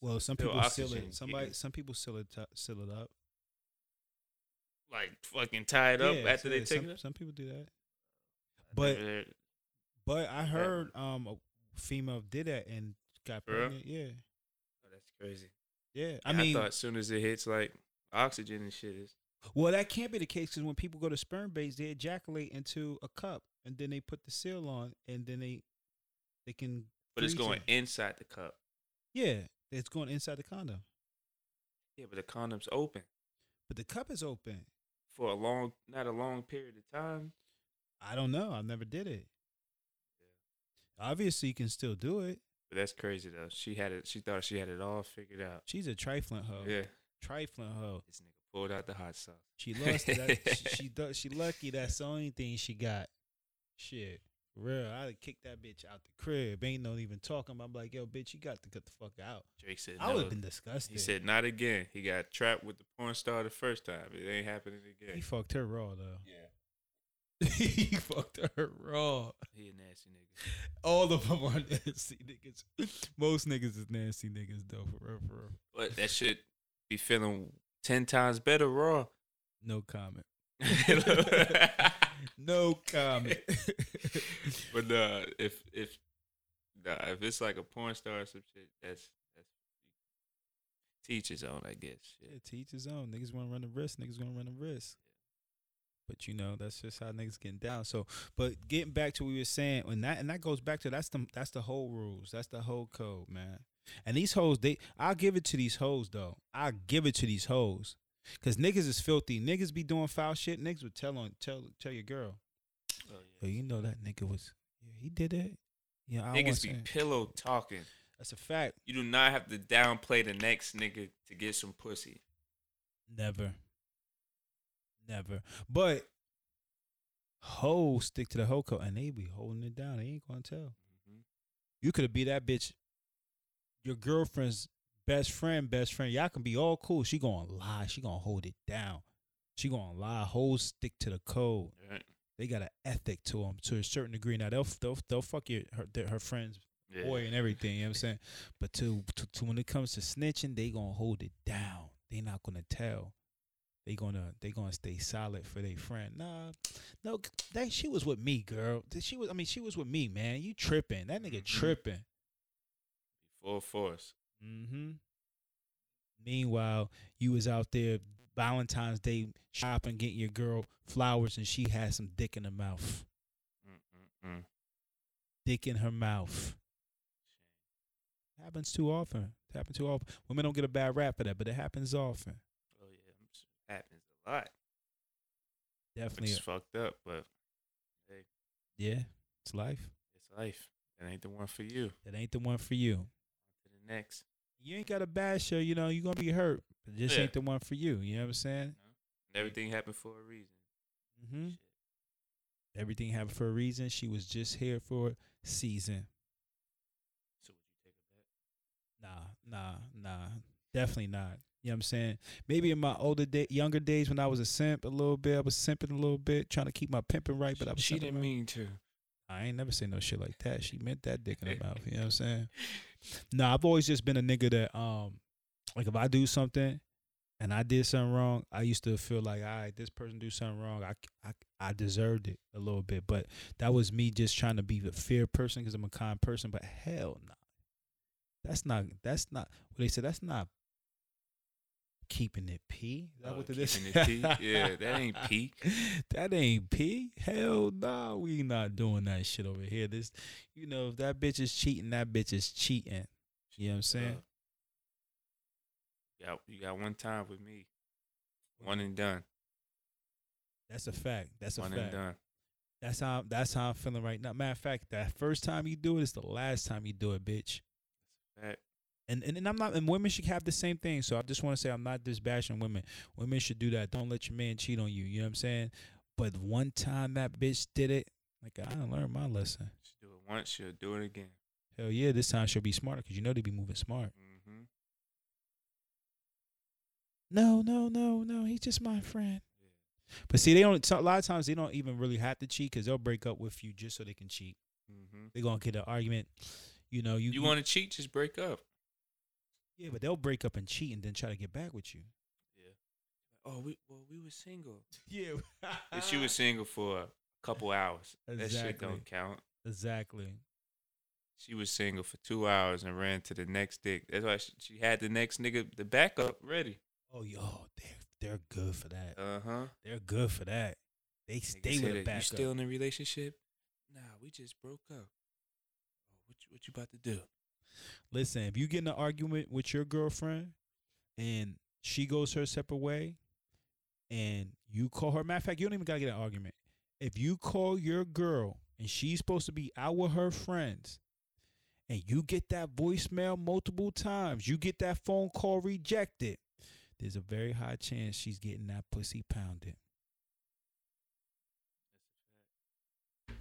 Well, some Still people seal it. Somebody, kicking. some people seal it, seal it up. Like fucking tie it up Yeah, after they take some, it. some people do that. But- never But I heard um a female did that and got For real? pregnant. Yeah, oh, that's crazy. yeah. I I mean, thought as soon as it hits like oxygen and shit is well, that can't be the case because when people go to sperm base, they ejaculate into a cup and then they put the seal on and then they they can. but it's going it. inside the cup. Yeah, it's going inside the condom, Yeah, but the condom's open but the cup is open. for a long, not a long period of time. I don't know. I never did it. Obviously, you can still do it. But that's crazy though. She had it. She thought she had it all figured out. She's a trifling hoe. Yeah, Trifling hoe. this nigga pulled out the hot sauce. She lost it. That, she, she she lucky. That's the only thing she got. Shit, real. I'd have kicked that bitch out the crib. Ain't no even talking. I'm like, yo, bitch, you got to get the fuck out. Drake said I would have been disgusted. He said not again. He got trapped with the porn star the first time. It ain't happening again. he fucked her raw though. yeah, he fucked her raw. he a nasty nigga. All of them are nasty niggas. Most niggas is nasty niggas though. For real, for real. But that should be feeling ten times better raw. No comment. No comment. But uh, if if nah, if it's like a porn star or some shit, that's that's teach his own, I guess. Yeah, Shit. each his own. Niggas want to run the risk. Niggas gonna run the risk. But you know, that's just how niggas getting down. So, but getting back to what we were saying, and that and that goes back to that's the that's the whole rules. That's the whole code, man. And these hoes, they I'll give it to these hoes though. I'll give it to these hoes. Cause niggas is filthy. Niggas be doing foul shit. Niggas would tell on tell tell your girl. Oh, Yo, you know that nigga was yeah, he did it. Yeah, I Niggas be pillow talking. That's a fact. You do not have to downplay the next nigga to get some pussy. Never. Never. But hoes stick to the hoe code and they be holding it down. They ain't gonna tell. Mhm. You could have be that bitch, your girlfriend's best friend, best friend. Y'all can be all cool. She gonna lie. She gonna hold it down. She gonna lie. Hoes stick to the code. Right? They got an ethic to them to a certain degree. Now they'll they'll, they'll fuck your her, her friend's Yeah. boy and everything. You know what I'm saying? But to, to to when it comes to snitching, they gonna hold it down. They not gonna tell. They gonna they gonna stay solid for their friend. Nah, no, that she was with me, girl. She was. I mean, she was with me, man. You tripping? That nigga Mhm. tripping. Full force. Mm-hmm. Meanwhile, you was out there Valentine's Day shopping, getting your girl flowers, and she had some dick in her mouth. Mm-mm-mm. Dick in her mouth. Happens too often. It happens too often. Women don't get a bad rap for that, but it happens often. Oh yeah, I'm happens a lot. Definitely. is fucked up, but hey, Yeah, it's life. it's life. That ain't the one for you. That ain't the one for you. Next. You ain't got a bad show, you know, you're gonna be hurt. But this Yeah. ain't the one for you. You know what I'm saying? And everything happened for a reason. Mm-hmm. Shit. Everything happened for a reason. She was just here for a season. So would you take it back? Nah, nah, nah. Definitely not. You know what I'm saying? Maybe in my older day, younger days when I was a simp a little bit, I was simping a little bit, trying to keep my pimping right, but I was she didn't right. mean to. I ain't never say no shit like that. She meant that dick in her mouth. You know what I'm saying? No, I've always just been a nigga that um, like if I do something and I did something wrong, I used to feel like, all right, this person do something wrong. I I I deserved it a little bit, but that was me just trying to be a fair person because I'm a kind person. But hell no, that's not that's not what they said. That's not keeping it p. Is that Oh, what it is? keeping it P? Yeah, that ain't P. That ain't p. Hell no, we not doing that shit over here. This, you know, if that bitch is cheating, that bitch is cheating. You know what I'm saying? Uh, yeah, you got one time with me. One and done. That's a fact. That's a One and fact. done. That's how that's how I'm feeling right now. Matter of fact, that first time you do it, it is the last time you do it, bitch. Fact. And and, and I'm not and women should have the same thing. So I just want to say I'm not just bashing women. Women should do that. Don't let your man cheat on you. You know what I'm saying? But one time that bitch did it, like I learned my lesson. She do it once, she'll do it again. Hell yeah, this time she'll be smarter because you know they be moving smart. Mm-hmm. No, no, no, no. He's just my friend. But see, they don't. A lot of times they don't even really have to cheat because they'll break up with you just so they can cheat. Mm-hmm. They're gonna get an argument. You know, you You want to cheat? Just break up. Yeah, but they'll break up and cheat and then try to get back with you. Yeah. Oh, we well we were single. Yeah, And she was single for a couple hours. That shit don't count. exactly. She was single for two hours and ran to the next dick. That's why she, she had the next nigga, the backup, ready. Oh, yo, they're they're good for that. Uh huh. They're good for that. They stay with a You still in a relationship? Nah, we just broke up. Oh, what you, what you about to do? Listen, if you get in an argument with your girlfriend and she goes her separate way and you call her, matter of fact, you don't even gotta get in an argument. If you call your girl and she's supposed to be out with her friends and you get that voicemail multiple times, you get that phone call rejected, there's a very high chance she's getting that pussy pounded.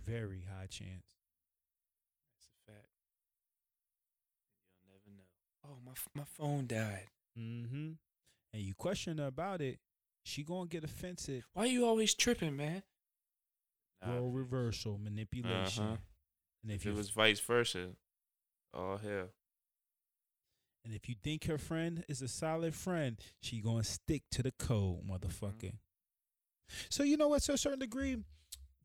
Very high chance. That's a fact. You'll never know. Oh, my my phone died. Mm-hmm. And you question her about it, she gonna get offensive. Why you always tripping, man? Nah, Role reversal, manipulation. Uh-huh. And If if it was vice versa, oh hell. and if you think her friend is a solid friend, she gonna stick to the code, motherfucker. So you know what? To a certain degree,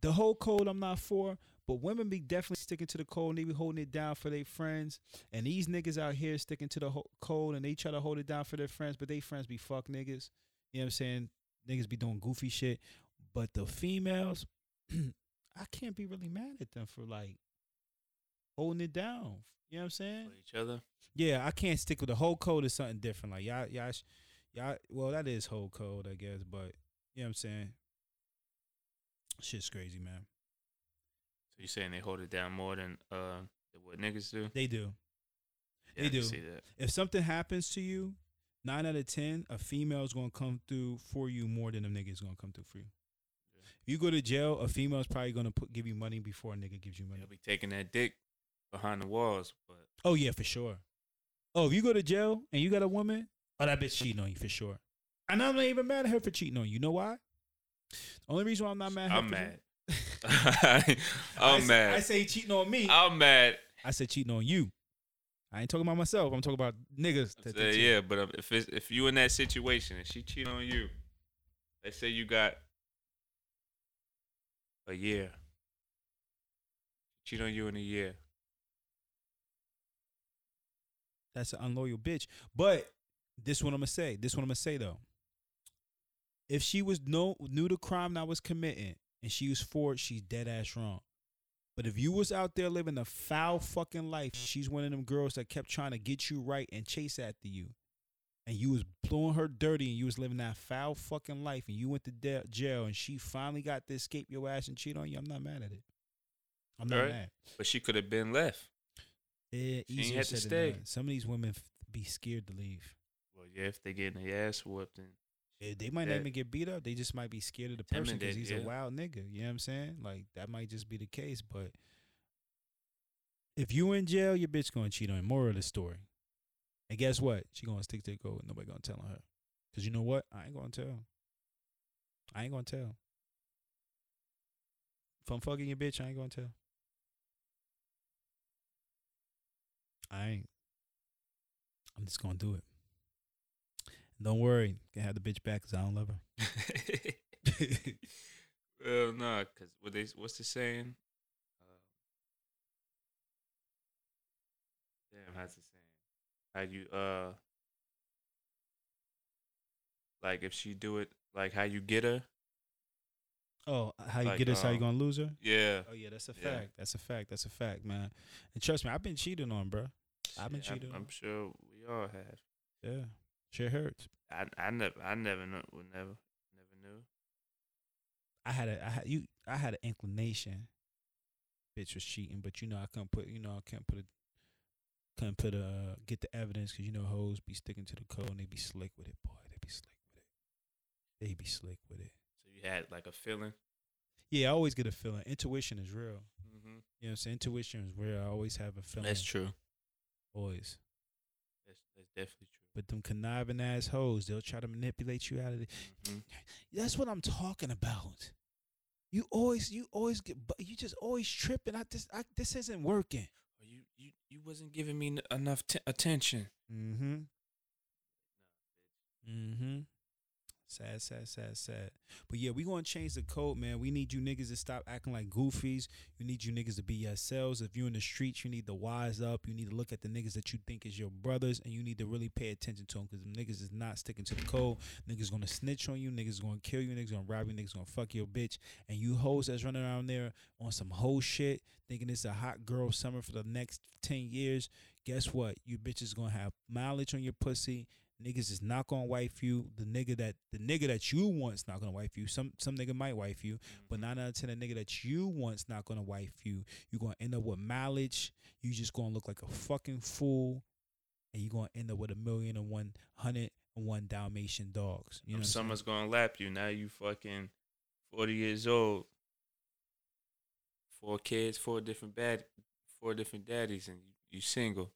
the whole code I'm not for, but women be definitely sticking to the code and they be holding it down for their friends. And these niggas out here sticking to the code and they try to hold it down for their friends, but they friends be fuck niggas. You know what I'm saying? Niggas be doing goofy shit. But the females, I can't be really mad at them for like holding it down. You know what I'm saying? For each other. Yeah, I can't stick with the whole code is something different. Like y'all, y'all, sh- y'all. Well, that is whole code, I guess. But you know what I'm saying? Shit's crazy, man. So you saying they hold it down more than uh than what niggas do? They do. Yeah, They I do. See that. If something happens to you, nine out of ten, a female's gonna come through for you more than a nigga's gonna come through for you. If you go to jail, a female's probably gonna put give you money before a nigga gives you money. They'll be taking that dick behind the walls, but Oh yeah, for sure. Oh, if you go to jail and you got a woman, oh that bitch cheating on you for sure. And I'm not even mad at her for cheating on you. You know why? The only reason why I'm not mad. At her I'm mad. I I'm say- mad. I say cheating on me. I'm mad. I said cheating on you. I ain't talking about myself. I'm talking about niggas. that- Uh, that yeah, but um, if it's, if you in that situation and she cheat on you, let's say you got a year, cheat on you in a year. That's an unloyal bitch. But this one I'm gonna say. This one I'm gonna say though. If she was no knew the crime that I was committing and she was for it, she's dead ass wrong. But if you was out there living a foul fucking life, she's one of them girls that kept trying to get you right and chase after you. And you was blowing her dirty and you was living that foul fucking life and you went to de- jail and she finally got to escape your ass and cheat on you. I'm not mad at it. I'm not Right. mad. But she could have been left. Yeah, easier had to said than stay. Some of these women f- be scared to leave. Well, yeah, if they getting their ass whooped and Eh, they might not even get beat up. They just might be scared of the person because he's yeah. a wild nigga. You know what I'm saying? Like that might just be the case. But if you in jail, your bitch gonna cheat on you. Moral of the story. And guess what? She gonna stick to the code. Nobody gonna tell on her. Cause you know what? I ain't gonna tell. I ain't gonna tell. If I'm fucking your bitch, I ain't gonna tell. I ain't. I'm just gonna do it. Don't worry, can have the bitch back because I don't love her. well, no, cause what they what's the saying? Uh, damn, how's the saying? How you uh, like if she do it, like how you get her? oh, how you Like, get us? how you um, gonna lose her? Yeah, Oh yeah, that's a yeah. fact. That's a fact. That's a fact, man. And trust me, I've been cheated on, bro. I've been Shit, I'm- cheated I'm, sure we all have. Yeah, shit hurts. I I never I never know never never knew. I had a, I had you, I had an inclination. Bitch was cheating, but you know I couldn't put, you know I can't put it, couldn't put a get the evidence because you know hoes be sticking to the code and they be slick with it, boy. They be slick with it. They be slick with it. So you had like a feeling. Yeah, I always get a feeling. Intuition is real. Mm-hmm. You know what I'm saying? Intuition is real. I always have a feeling. That's true. Always. That's that's definitely true. But them conniving ass hoes, they'll try to manipulate you out of it. Mhm. That's what I'm talking about. You always, you always get, you just always tripping. I just, I, this isn't working. You you you wasn't giving me enough t- attention. Mm-hmm. Mm-hmm. Sad, sad, sad, sad. But yeah, we gonna change the code, man. We need you niggas to stop acting like goofies. We need you niggas to be yourselves. If you're in the streets, you need to wise up. You need to look at the niggas that you think is your brothers, and you need to really pay attention to them because niggas is not sticking to the code. Niggas gonna snitch on you. Niggas gonna kill you. Niggas gonna rob you. Niggas gonna fuck your bitch. And you hoes that's running around there on some hoe shit, thinking it's a hot girl summer for the next ten years. Guess what? You bitches gonna have mileage on your pussy. Niggas is not gonna wife you. The nigga that the nigga that you want's not gonna wife you. Some some nigga might wife you, mm-hmm. but nine out of ten, the nigga that you want's not gonna wife you. You're gonna end up with mileage. You just gonna look like a fucking fool, and you're gonna end up with a million and one hundred and one Dalmatian dogs. You know, what I'm saying? Someone's gonna lap you. Now you fucking forty years old. Four kids, four different bad, four different daddies, and you, you single.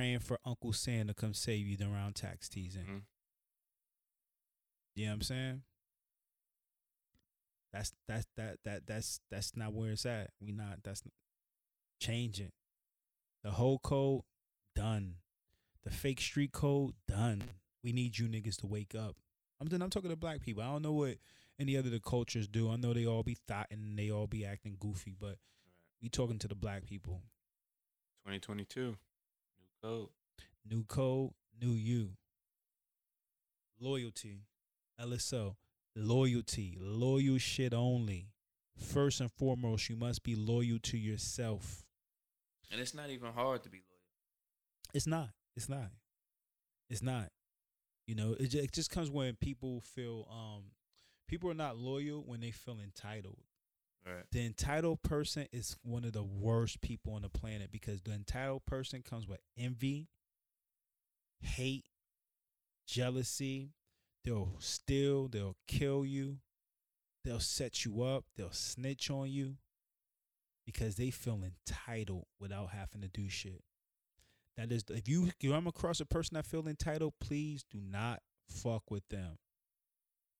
Praying for Uncle Sam to come save you around tax season. Mhm. You know what I'm saying? That's that's that that that's that's not where it's at. We not that's change it. The whole code done. The fake street code done. We need you niggas to wake up. I'm then I'm talking to black people. I don't know what any other the cultures do. I know they all be thought and they all be acting goofy, but we talking to the black people. 2022, new code. New code, new you. Loyalty. LSO. Loyalty. Loyal shit only. First and foremost, you must be loyal to yourself. And it's not even hard to be loyal. It's not. It's not. It's not. You know, it just, it just comes when people feel um people are not loyal when they feel entitled. Right. The entitled person is one of the worst people on the planet because the entitled person comes with envy, hate, jealousy. They'll steal, they'll kill you, they'll set you up, they'll snitch on you because they feel entitled without having to do shit. That is, if you I'm across a person that feel entitled, please do not fuck with them.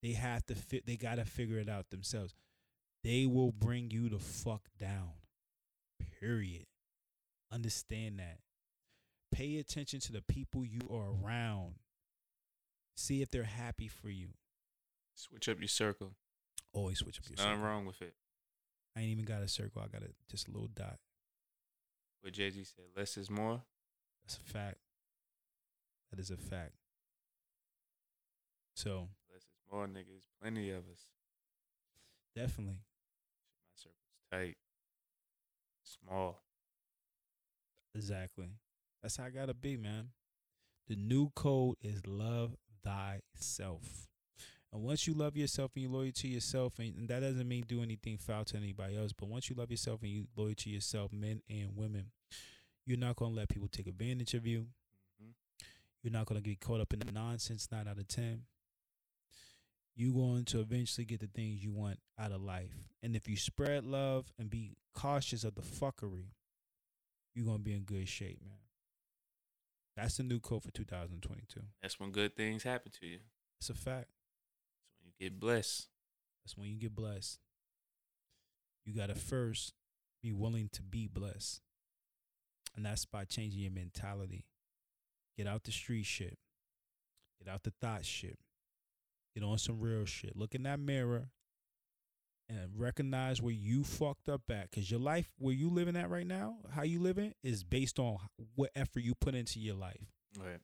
They have to. They gotta figure it out themselves. They will bring you the fuck down. Period. Understand that. Pay attention to the people you are around. See if they're happy for you. Switch up your circle. Always switch up your Nothing circle. Nothing wrong with it. I ain't even got a circle. I got a just a little dot. What Jay Z said, less is more. That's a fact. That is a fact. So Less is more, niggas. Plenty of us. definitely. Tight. Small. Exactly. That's how I gotta be, man. The new code is love thyself. And once you love yourself and you're loyal to yourself, and, and that doesn't mean do anything foul to anybody else, but once you love yourself and you loyal to yourself, men and women, you're not gonna let people take advantage of you. hmm You're not gonna get caught up in the nonsense, nine out of ten. You're going to eventually get the things you want out of life. And if you spread love and be cautious of the fuckery, you're gonna be in good shape, man. That's the new code for 2022. That's when good things happen to you. It's a fact. That's when you get blessed. That's when you get blessed. You gotta first be willing to be blessed. And that's by changing your mentality. Get out the street shit. Get out the thought shit. Get on some real shit. Look in that mirror and recognize where you fucked up at. Cause your life, where you living at right now, how you living, is based on what effort you put into your life. Right.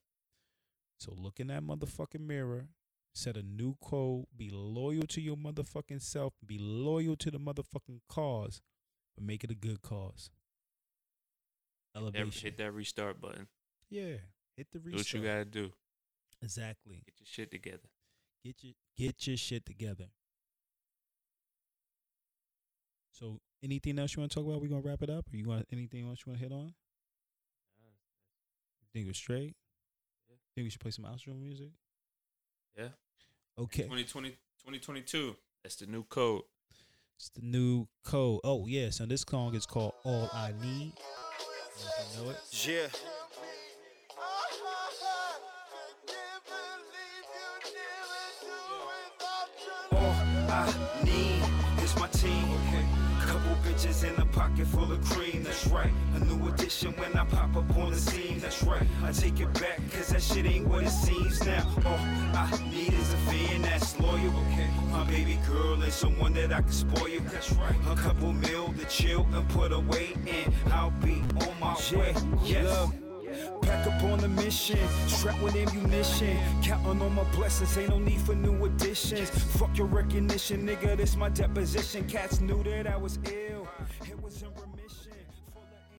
So look in that motherfucking mirror, set a new code, be loyal to your motherfucking self, be loyal to the motherfucking cause, but make it a good cause. Elevation. hit that restart button. Yeah. Hit the Do restart. what you gotta do. exactly. Get your shit together. Get your get your shit together. So anything else you want to talk about? We gonna wrap it up, or you want anything else you want to hit on? Think we're straight? Yeah. Think we should play some outro music? Yeah. Okay. 2020, 2022. That's the new code. It's the new code. Oh yes, and this song is called All I Need. I don't know if you know it. Yeah. My team. Couple bitches in a pocket full of cream, that's right. A new addition when I pop up on the scene, that's right. I take it back, cause that shit ain't what it seems now. All I need is a fan that's loyal. My baby girl and someone that I can spoil, that's right. A couple mil to chill and put away, and I'll be on my way. Yes. Pack up on a mission, strapped with ammunition. Counting on my blessings, ain't no need for new additions. Fuck your recognition, nigga, this my deposition. Cats knew that I was ill.